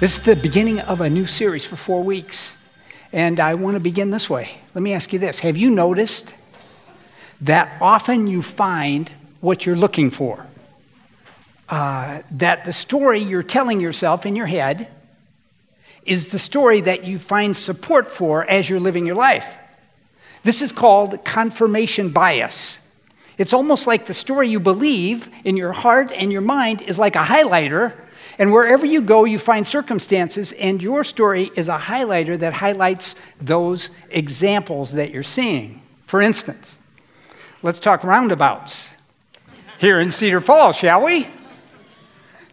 This is the beginning of a new series for four weeks. And I want to begin this way. Let me ask you this Have you noticed that often you find what you're looking for? Uh, that the story you're telling yourself in your head is the story that you find support for as you're living your life. This is called confirmation bias. It's almost like the story you believe in your heart and your mind is like a highlighter, and wherever you go, you find circumstances, and your story is a highlighter that highlights those examples that you're seeing. For instance, let's talk roundabouts here in Cedar Falls, shall we?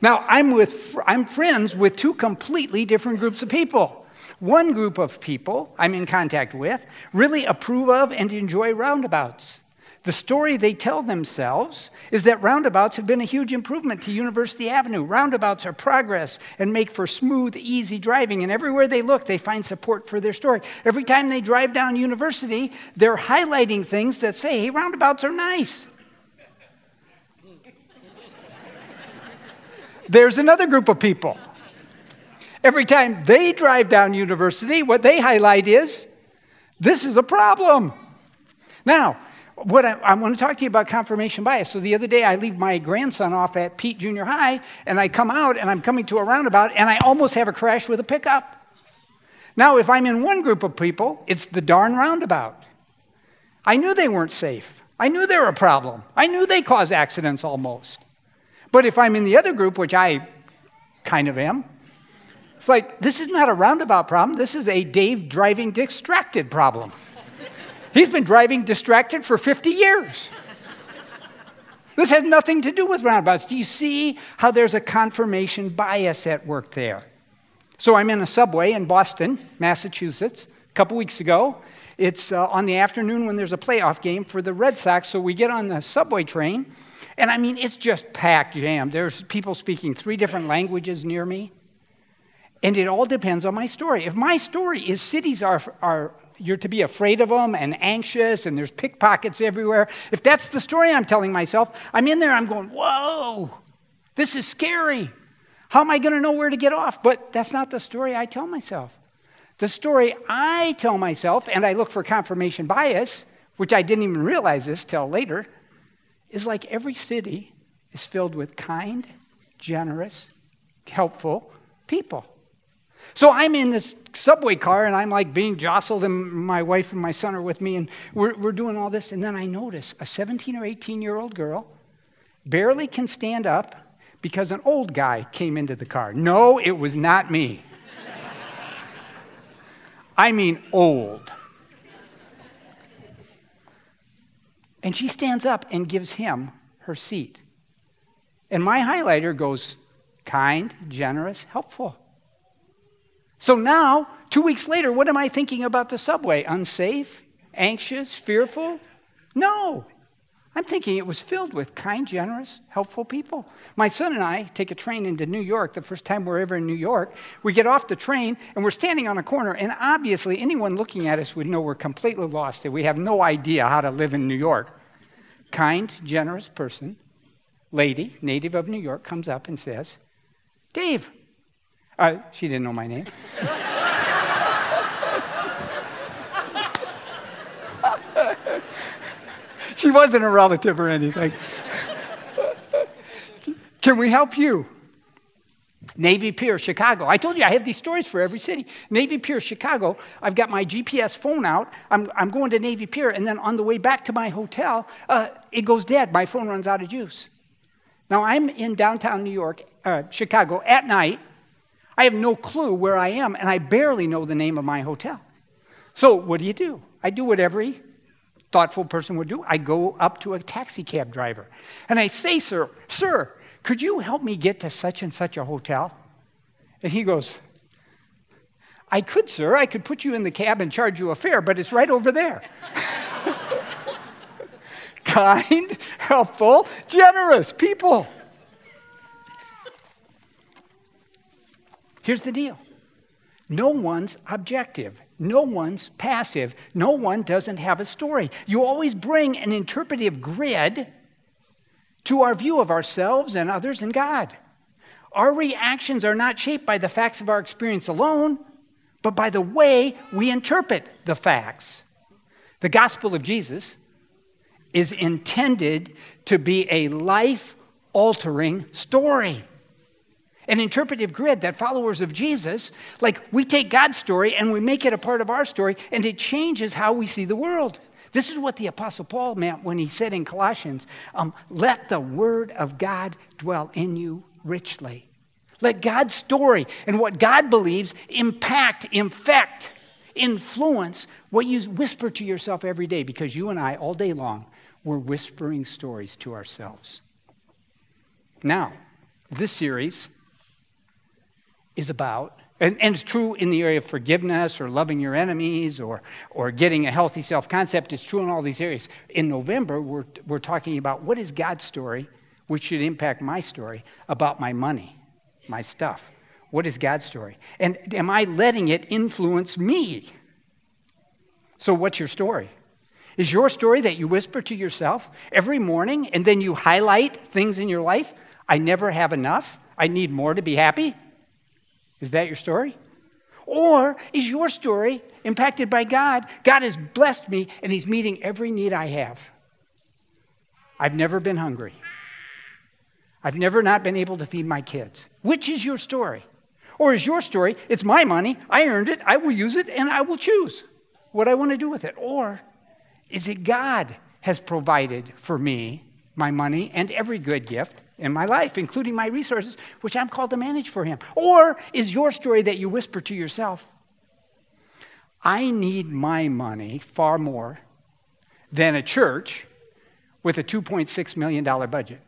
Now, I'm, with, I'm friends with two completely different groups of people. One group of people I'm in contact with really approve of and enjoy roundabouts. The story they tell themselves is that roundabouts have been a huge improvement to University Avenue. Roundabouts are progress and make for smooth, easy driving. And everywhere they look, they find support for their story. Every time they drive down University, they're highlighting things that say, hey, roundabouts are nice. There's another group of people. Every time they drive down University, what they highlight is this is a problem. Now, what I, I, want to talk to you about confirmation bias. So the other day, I leave my grandson off at Peet Junior High, and I come out and I'm coming to a roundabout, and I almost have a crash with a pickup. Now, if I'm in one group of people, it's the darn roundabout. I knew they weren't safe. I knew they were a problem. I knew they cause accidents almost. But if I'm in the other group, which I kind of am, it's like, this is not a roundabout problem. This is a Dave driving distracted problem. He's been driving distracted for 50 years. This has nothing to do with roundabouts. Do you see how there's a confirmation bias at work there? So I'm in a subway in Boston, Massachusetts, a couple weeks ago. It's uh, on the afternoon when there's a playoff game for the Red Sox, so we get on the subway train, and I mean, it's just packed jam. There's people speaking three different languages near me. And it all depends on my story. If my story is cities are, are you're to be afraid of them and anxious and there's pickpockets everywhere, if that's the story I'm telling myself, I'm in there, I'm going, whoa, this is scary. How am I going to know where to get off? But that's not the story I tell myself. The story I tell myself, and I look for confirmation bias, which I didn't even realize this till later, is like every city is filled with kind, generous, helpful people. So I'm in this subway car and I'm like being jostled, and my wife and my son are with me, and we're, we're doing all this. And then I notice a 17 or 18 year old girl barely can stand up because an old guy came into the car. No, it was not me. I mean, old. And she stands up and gives him her seat. And my highlighter goes kind, generous, helpful. So now, two weeks later, what am I thinking about the subway? Unsafe? Anxious? Fearful? No. I'm thinking it was filled with kind, generous, helpful people. My son and I take a train into New York the first time we're ever in New York. We get off the train and we're standing on a corner, and obviously anyone looking at us would know we're completely lost and we have no idea how to live in New York. Kind, generous person, lady, native of New York, comes up and says, Dave. Uh, she didn't know my name. she wasn't a relative or anything. Can we help you? Navy Pier, Chicago. I told you I have these stories for every city. Navy Pier, Chicago. I've got my GPS phone out. I'm, I'm going to Navy Pier, and then on the way back to my hotel, uh, it goes dead. My phone runs out of juice. Now I'm in downtown New York, uh, Chicago at night. I have no clue where I am, and I barely know the name of my hotel. So what do you do? I do what every thoughtful person would do. I go up to a taxi cab driver and I say, Sir, sir, could you help me get to such and such a hotel? And he goes, I could, sir. I could put you in the cab and charge you a fare, but it's right over there. kind, helpful, generous people. Here's the deal no one's objective. No one's passive. No one doesn't have a story. You always bring an interpretive grid to our view of ourselves and others and God. Our reactions are not shaped by the facts of our experience alone, but by the way we interpret the facts. The gospel of Jesus is intended to be a life altering story. An interpretive grid that followers of Jesus, like we take God's story and we make it a part of our story, and it changes how we see the world. This is what the Apostle Paul meant when he said in Colossians, um, Let the word of God dwell in you richly. Let God's story and what God believes impact, infect, influence what you whisper to yourself every day because you and I, all day long, we're whispering stories to ourselves. Now, this series is about, and, and, it's true in the area of forgiveness or loving your enemies or, or getting a healthy self concept. It's true in all these areas. In November, we're, we're talking about what is God's story, which should impact my story about my money, my stuff. What is God's story? And am I letting it influence me? So, what's your story? Is your story that you whisper to yourself every morning and then you highlight things in your life? I never have enough. I need more to be happy. Is that your story? Or is your story impacted by God? God has blessed me and He's meeting every need I have. I've never been hungry. I've never not been able to feed my kids. Which is your story? Or is your story, it's my money, I earned it, I will use it, and I will choose what I want to do with it? Or is it God has provided for me my money and every good gift in my life, including my resources, which I'm called to manage for Him? Or is your story that you whisper to yourself, I need my money far more than a church with a $2.6 million budget?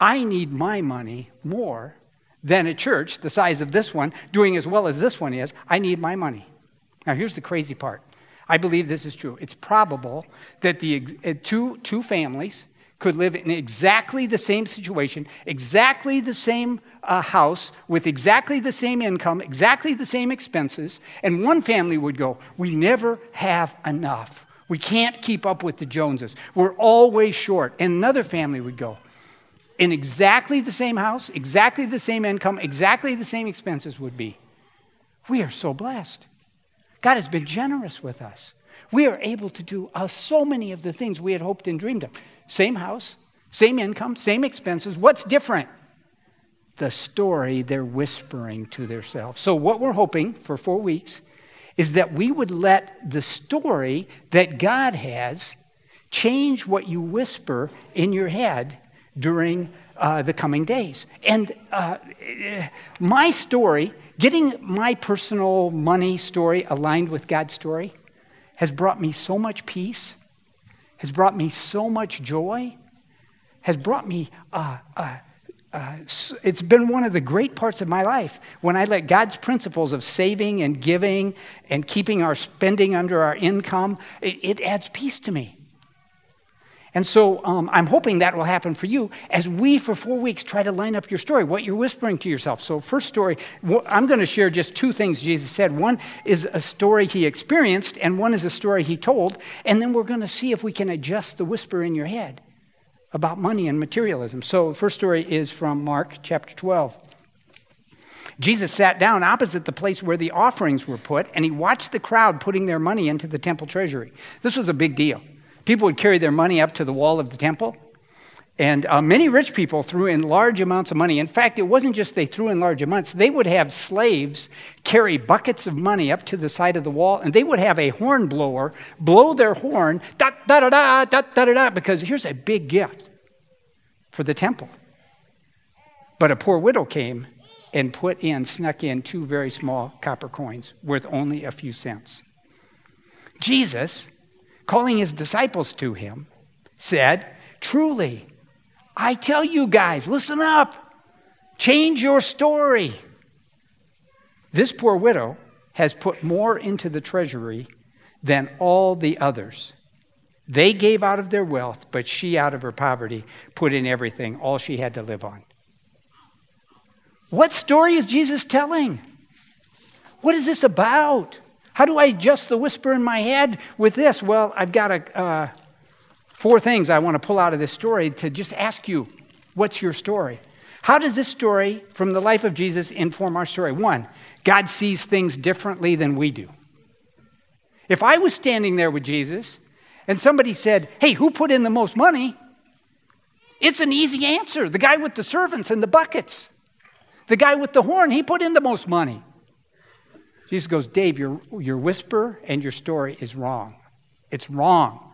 I need my money more than a church the size of this one, doing as well as this one is. I need my money. Now, here's the crazy part I believe this is true. It's probable that the uh, two, two families could live in exactly the same situation, exactly the same uh, house, with exactly the same income, exactly the same expenses, and one family would go, We never have enough. We can't keep up with the Joneses. We're always short. And another family would go, in exactly the same house, exactly the same income, exactly the same expenses would be. We are so blessed. God has been generous with us. We are able to do uh, so many of the things we had hoped and dreamed of. Same house, same income, same expenses. What's different? The story they're whispering to themselves. So, what we're hoping for four weeks is that we would let the story that God has change what you whisper in your head during uh, the coming days. And uh, my story, getting my personal money story aligned with God's story, has brought me so much peace, has brought me so much joy, has brought me. Uh, uh, uh it's been one of the great parts of my life when I let God's principles of saving and giving and keeping our spending under our income, it, it adds peace to me. And so um, I'm hoping that will happen for you as we, for four weeks, try to line up your story, what you're whispering to yourself. So, first story, I'm going to share just two things Jesus said. One is a story he experienced, and one is a story he told. And then we're going to see if we can adjust the whisper in your head about money and materialism. So, first story is from Mark chapter 12. Jesus sat down opposite the place where the offerings were put, and he watched the crowd putting their money into the temple treasury. This was a big deal. People would carry their money up to the wall of the temple. And uh, many rich people threw in large amounts of money. In fact, it wasn't just they threw in large amounts, they would have slaves carry buckets of money up to the side of the wall, and they would have a horn blower blow their horn, da da da da, da da da da, because here's a big gift for the temple. But a poor widow came and put in, snuck in two very small copper coins worth only a few cents. Jesus calling his disciples to him, said, Truly, I tell you guys, listen up, change your story. This poor widow has put more into the treasury than all the others. They gave out of their wealth, but she, out of her poverty, put in everything, all she had to live on. What story is Jesus telling? What is this about? How do I adjust the whisper in my head with this? Well, I've got a, uh, four things I want to pull out of this story to just ask you what's your story? How does this story from the life of Jesus inform our story? One, God sees things differently than we do. If I was standing there with Jesus and somebody said, Hey, who put in the most money? It's an easy answer. The guy with the servants and the buckets. The guy with the horn, he put in the most money. Jesus goes, Dave, your, your whisper and your story is wrong. It's wrong.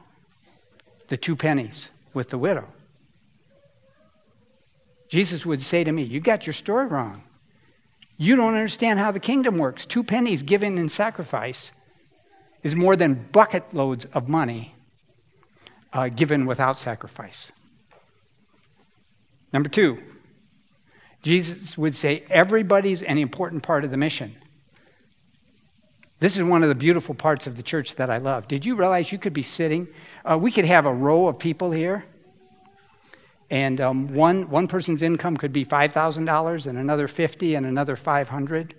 The two pennies with the widow. Jesus would say to me, You got your story wrong. You don't understand how the kingdom works. Two pennies given in sacrifice is more than bucket loads of money uh, given without sacrifice. Number two, Jesus would say everybody's an important part of the mission. This is one of the beautiful parts of the church that I love. Did you realize you could be sitting? Uh, we could have a row of people here, and um, one, one person's income could be $5,000, and another 50 and another 500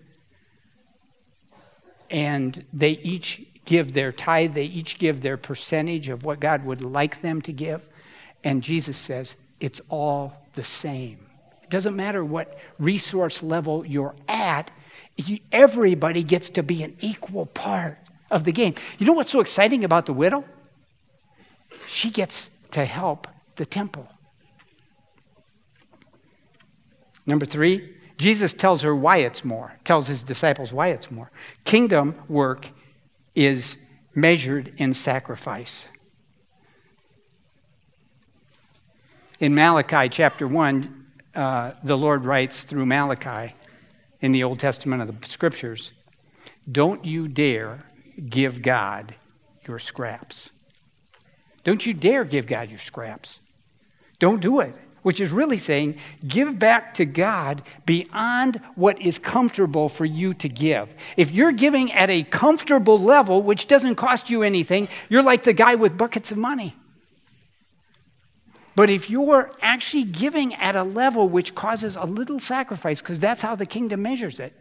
And they each give their tithe, they each give their percentage of what God would like them to give. And Jesus says, it's all the same. It doesn't matter what resource level you're at, everybody gets to be an equal part of the game. You know what's so exciting about the widow? She gets to help the temple. Number three, Jesus tells her why it's more, tells his disciples why it's more. Kingdom work is measured in sacrifice. In Malachi chapter 1, uh, the Lord writes through Malachi in the Old Testament of the scriptures don't you dare give God your scraps. Don't you dare give God your scraps. Don't do it which is really saying give back to God beyond what is comfortable for you to give. If you're giving at a comfortable level, which doesn't cost you anything, you're like the guy with buckets of money. But if you're actually giving at a level which causes a little sacrifice, because that's how the kingdom measures it,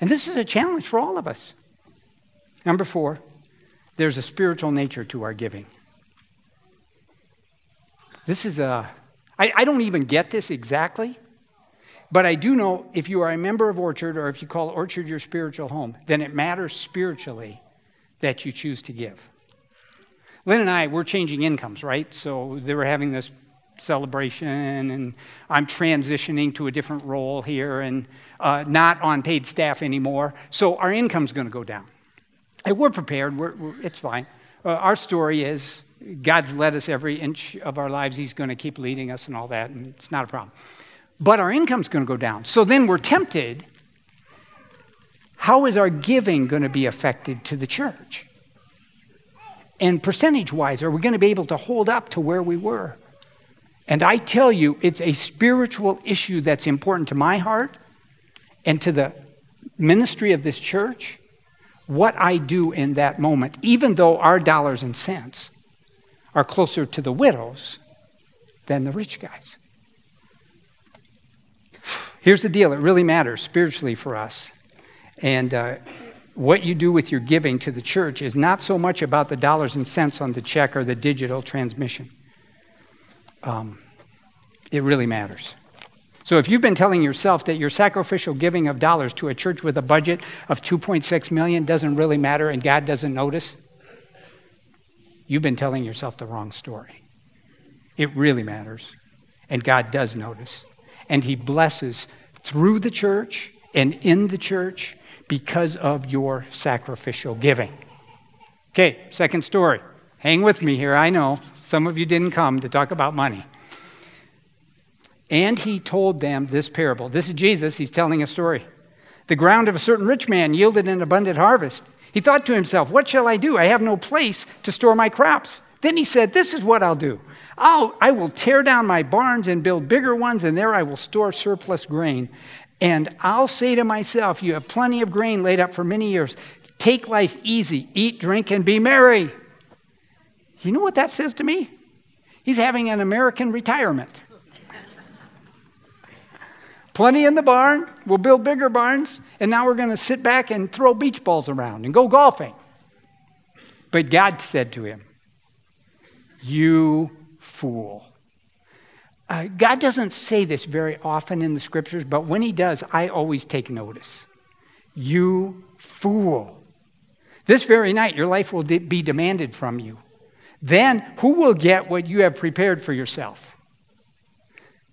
and this is a challenge for all of us. Number four, there's a spiritual nature to our giving. This is a, I, I don't even get this exactly, but I do know if you are a member of Orchard or if you call Orchard your spiritual home, then it matters spiritually that you choose to give. Lynn and I, we're changing incomes, right? So they were having this celebration, and I'm transitioning to a different role here and uh, not on paid staff anymore. So our income's going to go down. And we're prepared, we're, we're, it's fine. Uh, our story is God's led us every inch of our lives. He's going to keep leading us and all that, and it's not a problem. But our income's going to go down. So then we're tempted. How is our giving going to be affected to the church? And percentage wise, are we going to be able to hold up to where we were? And I tell you, it's a spiritual issue that's important to my heart and to the ministry of this church. What I do in that moment, even though our dollars and cents are closer to the widows than the rich guys. Here's the deal it really matters spiritually for us. And uh, what you do with your giving to the church is not so much about the dollars and cents on the check or the digital transmission. Um, it really matters. So if you've been telling yourself that your sacrificial giving of dollars to a church with a budget of 2.6 million doesn't really matter and God doesn't notice, you've been telling yourself the wrong story. It really matters. And God does notice. And He blesses through the church and in the church because of your sacrificial giving. Okay, second story. Hang with me here. I know some of you didn't come to talk about money. And he told them this parable. This is Jesus. He's telling a story. The ground of a certain rich man yielded an abundant harvest. He thought to himself, What shall I do? I have no place to store my crops. Then he said, This is what I'll do. I'll, I will tear down my barns and build bigger ones, and there I will store surplus grain. And I'll say to myself, You have plenty of grain laid up for many years. Take life easy, eat, drink, and be merry. You know what that says to me? He's having an American retirement. Plenty in the barn. We'll build bigger barns. And now we're going to sit back and throw beach balls around and go golfing. But God said to him, You fool. Uh, God doesn't say this very often in the scriptures, but when He does, I always take notice. You fool. This very night, your life will be demanded from you. Then, who will get what you have prepared for yourself?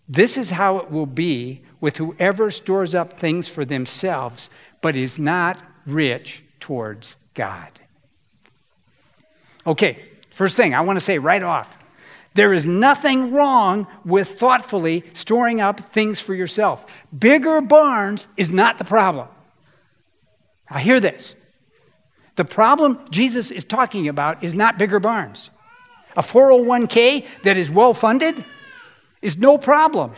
This is how it will be with whoever stores up things for themselves, but is not rich towards God. Okay, first thing I want to say right off there is nothing wrong with thoughtfully storing up things for yourself. Bigger barns is not the problem. I hear this. The problem Jesus is talking about is not bigger barns. A 401k that is well funded is no problem.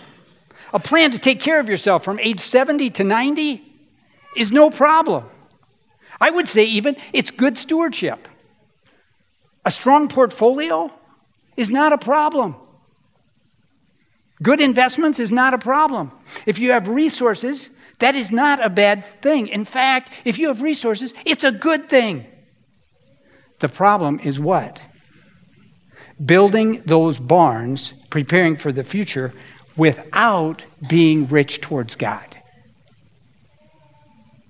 A plan to take care of yourself from age 70 to 90 is no problem. I would say, even, it's good stewardship. A strong portfolio is not a problem. Good investments is not a problem. If you have resources, that is not a bad thing. In fact, if you have resources, it's a good thing. The problem is what? Building those barns, preparing for the future, without being rich towards God.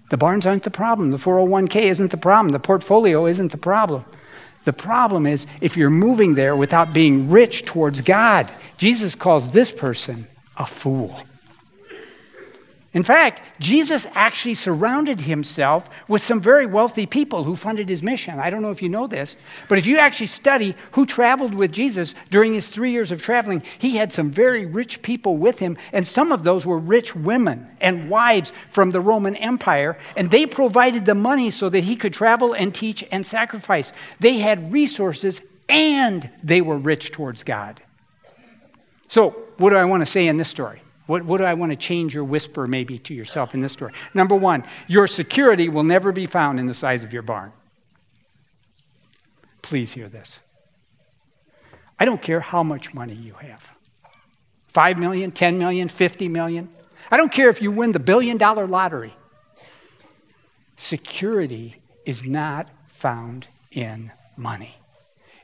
The barns aren't the problem. The 401k isn't the problem. The portfolio isn't the problem. The problem is if you're moving there without being rich towards God. Jesus calls this person a fool. In fact, Jesus actually surrounded himself with some very wealthy people who funded his mission. I don't know if you know this, but if you actually study who traveled with Jesus during his three years of traveling, he had some very rich people with him, and some of those were rich women and wives from the Roman Empire, and they provided the money so that he could travel and teach and sacrifice. They had resources and they were rich towards God. So, what do I want to say in this story? What, what do I want to change your whisper maybe to yourself in this story? Number one, your security will never be found in the size of your barn. Please hear this. I don't care how much money you have 5 million, 10 million, 50 million. I don't care if you win the billion dollar lottery. Security is not found in money.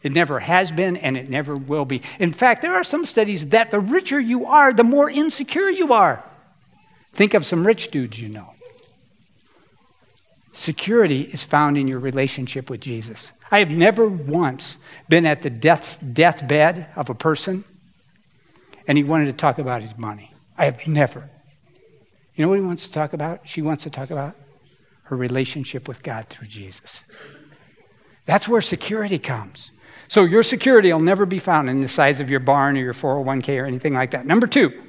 It never has been and it never will be. In fact, there are some studies that the richer you are, the more insecure you are. Think of some rich dudes you know. Security is found in your relationship with Jesus. I have never once been at the death, deathbed of a person and he wanted to talk about his money. I have never. You know what he wants to talk about? She wants to talk about her relationship with God through Jesus. That's where security comes. So your security will never be found in the size of your barn or your 401k or anything like that. Number two,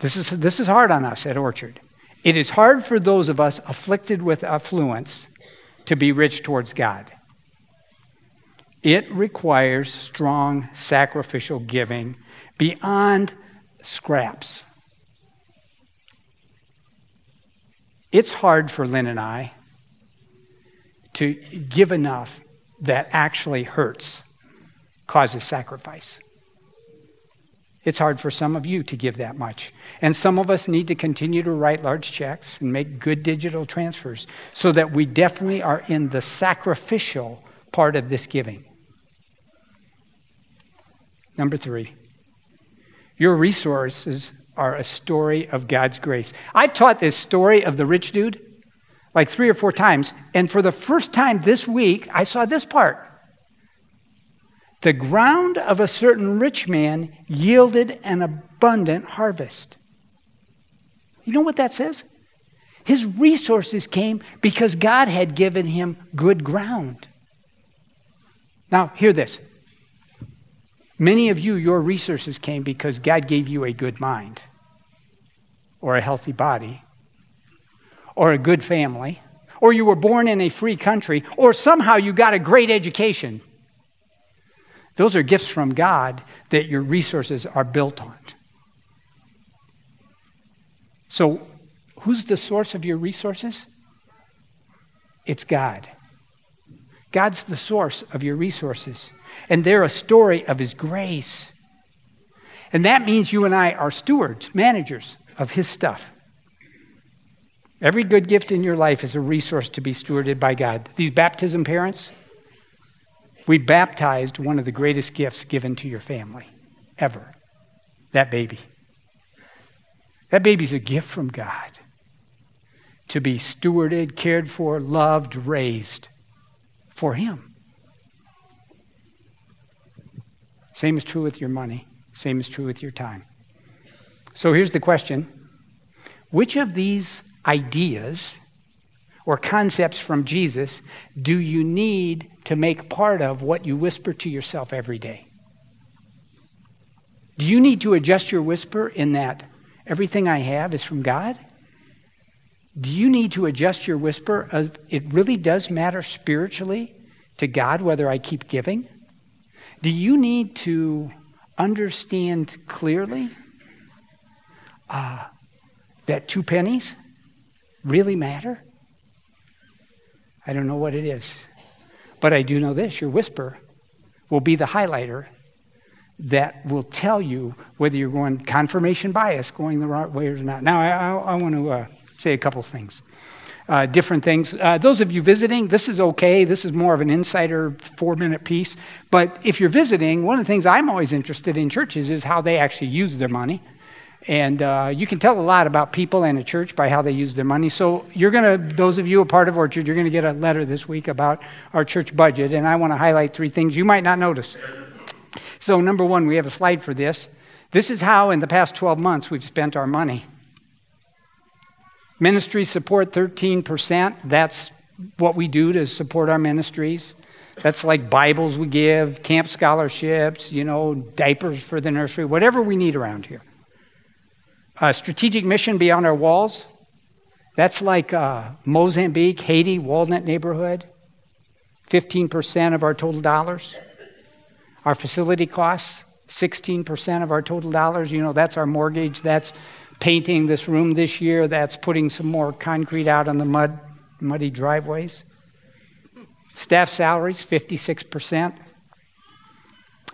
this is, this is hard on us at Orchard. It is hard for those of us afflicted with affluence to be rich towards God. It requires strong sacrificial giving beyond scraps. It's hard for Lynn and I to give enough that actually hurts, causes sacrifice. It's hard for some of you to give that much. And some of us need to continue to write large checks and make good digital transfers so that we definitely are in the sacrificial part of this giving. Number three, your resources are a story of God's grace. I've taught this story of the rich dude like three or four times. And for the first time this week, I saw this part. The ground of a certain rich man yielded an abundant harvest. You know what that says? His resources came because God had given him good ground. Now, hear this. Many of you, your resources came because God gave you a good mind or a healthy body or a good family, or you were born in a free country, or somehow you got a great education. Those are gifts from God that your resources are built on. So, who's the source of your resources? It's God. God's the source of your resources, and they're a story of His grace. And that means you and I are stewards, managers of His stuff. Every good gift in your life is a resource to be stewarded by God. These baptism parents, we baptized one of the greatest gifts given to your family ever. that baby. That baby's a gift from God to be stewarded, cared for, loved, raised for Him. Same is true with your money, same is true with your time. So here's the question Which of these ideas or concepts from Jesus do you need to make part of what you whisper to yourself every day? Do you need to adjust your whisper in that everything I have is from God? Do you need to adjust your whisper? Of, it really does matter spiritually to God whether I keep giving? Do you need to understand clearly uh, that two pennies really matter? I don't know what it is. But I do know this your whisper will be the highlighter that will tell you whether you're going confirmation bias, going the right way or not. Now, I, I, I want to uh, say a couple things. Uh, different things. Uh, those of you visiting, this is okay. This is more of an insider four minute piece. But if you're visiting, one of the things I'm always interested in churches is how they actually use their money. And uh, you can tell a lot about people and a church by how they use their money. So, you're going to, those of you a part of Orchard, you're going to get a letter this week about our church budget. And I want to highlight three things you might not notice. So, number one, we have a slide for this. This is how, in the past 12 months, we've spent our money. Ministry support 13%. That's what we do to support our ministries. That's like Bibles we give, camp scholarships, you know, diapers for the nursery, whatever we need around here. A strategic mission beyond our walls. That's like uh, Mozambique, Haiti, Walnut neighborhood. 15% of our total dollars. Our facility costs, 16% of our total dollars. You know, that's our mortgage. That's painting this room this year. That's putting some more concrete out on the mud, muddy driveways. Staff salaries, 56%.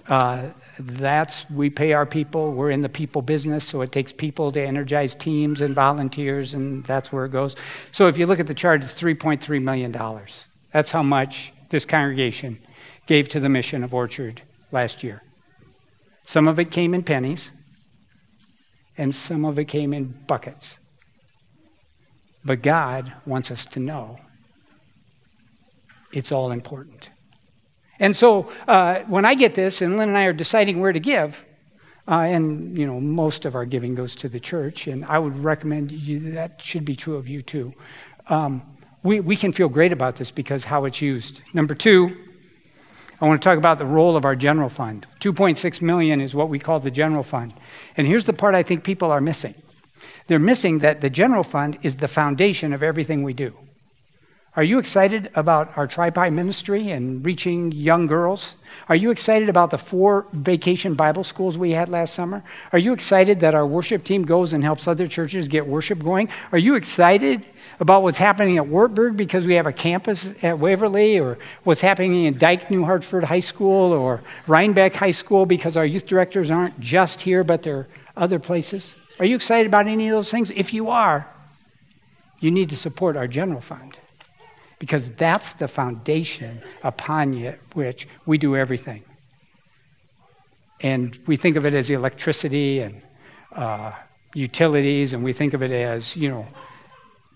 Uh, that's, we pay our people. We're in the people business, so it takes people to energize teams and volunteers, and that's where it goes. So if you look at the chart, it's $3.3 million. That's how much this congregation gave to the mission of Orchard last year. Some of it came in pennies, and some of it came in buckets. But God wants us to know it's all important. And so uh, when I get this, and Lynn and I are deciding where to give, uh, and you know most of our giving goes to the church, and I would recommend you, that should be true of you too. Um, we, we can feel great about this because how it's used. Number two, I want to talk about the role of our general fund. 2.6 million is what we call the general fund. And here's the part I think people are missing. They're missing that the general fund is the foundation of everything we do. Are you excited about our Tripi ministry and reaching young girls? Are you excited about the four vacation Bible schools we had last summer? Are you excited that our worship team goes and helps other churches get worship going? Are you excited about what's happening at Wartburg because we have a campus at Waverly, or what's happening in Dike New Hartford High School or Rhinebeck High School because our youth directors aren't just here, but they're other places? Are you excited about any of those things? If you are, you need to support our general fund because that's the foundation upon which we do everything. And we think of it as electricity and uh, utilities, and we think of it as, you know,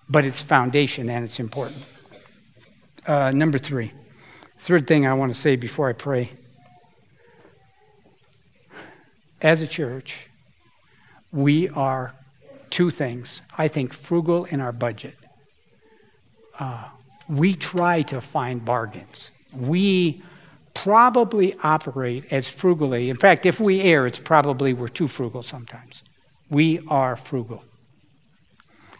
but it's foundation and it's important. Uh, number three, third thing I want to say before I pray. As a church, we are two things. I think frugal in our budget. Uh, we try to find bargains. We probably operate as frugally. In fact, if we err, it's probably we're too frugal sometimes. We are frugal.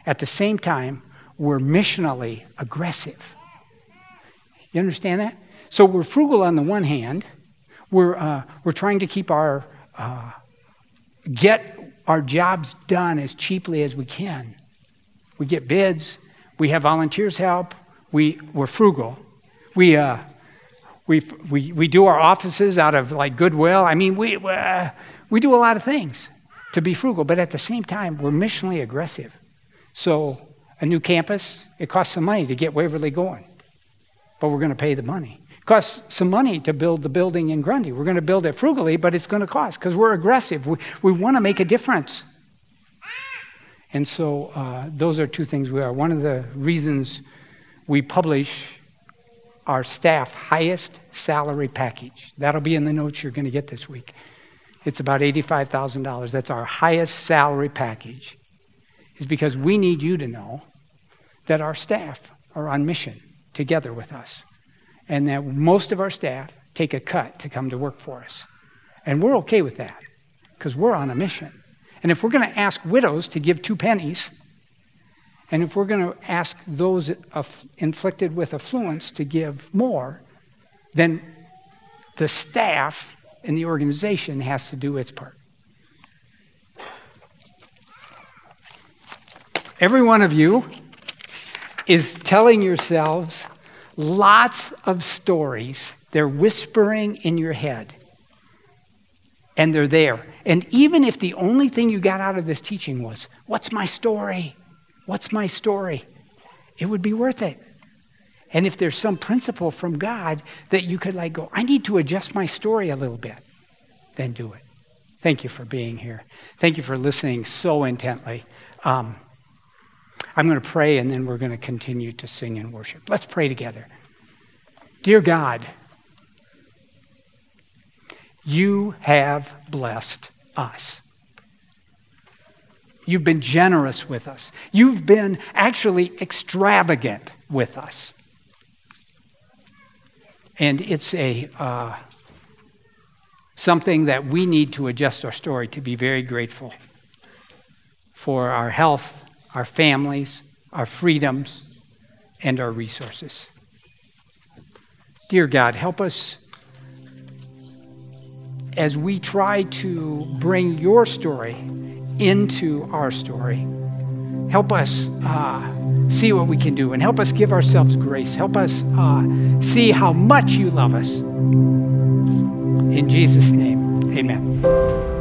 At the same time, we're missionally aggressive. You understand that? So we're frugal on the one hand. We're, uh, we're trying to keep our, uh, get our jobs done as cheaply as we can. We get bids. We have volunteers help we, we're frugal. We, uh, we, we, we do our offices out of like goodwill. I mean, we, uh, we do a lot of things to be frugal, but at the same time, we're missionally aggressive. So, a new campus, it costs some money to get Waverly going, but we're going to pay the money It costs some money to build the building in Grundy. We're going to build it frugally, but it's going to cost because we're aggressive. We, we want to make a difference. And so uh, those are two things we are. One of the reasons we publish our staff highest salary package. That'll be in the notes you're going to get this week. It's about $85,000. That's our highest salary package. Is because we need you to know that our staff are on mission together with us. And that most of our staff take a cut to come to work for us. And we're okay with that because we're on a mission. And if we're going to ask widows to give two pennies, and if we're going to ask those inflicted with affluence to give more, then the staff in the organization has to do its part. Every one of you is telling yourselves lots of stories. They're whispering in your head, and they're there. And even if the only thing you got out of this teaching was, What's my story? What's my story? It would be worth it. And if there's some principle from God that you could like go, I need to adjust my story a little bit, then do it. Thank you for being here. Thank you for listening so intently. Um, I'm going to pray and then we're going to continue to sing and worship. Let's pray together. Dear God, you have blessed us. You've been generous with us. You've been actually extravagant with us. And it's a uh, something that we need to adjust our story to be very grateful for our health, our families, our freedoms, and our resources. Dear God, help us as we try to bring your story into our story. Help us uh, see what we can do and help us give ourselves grace. Help us uh, see how much you love us. In Jesus' name, amen.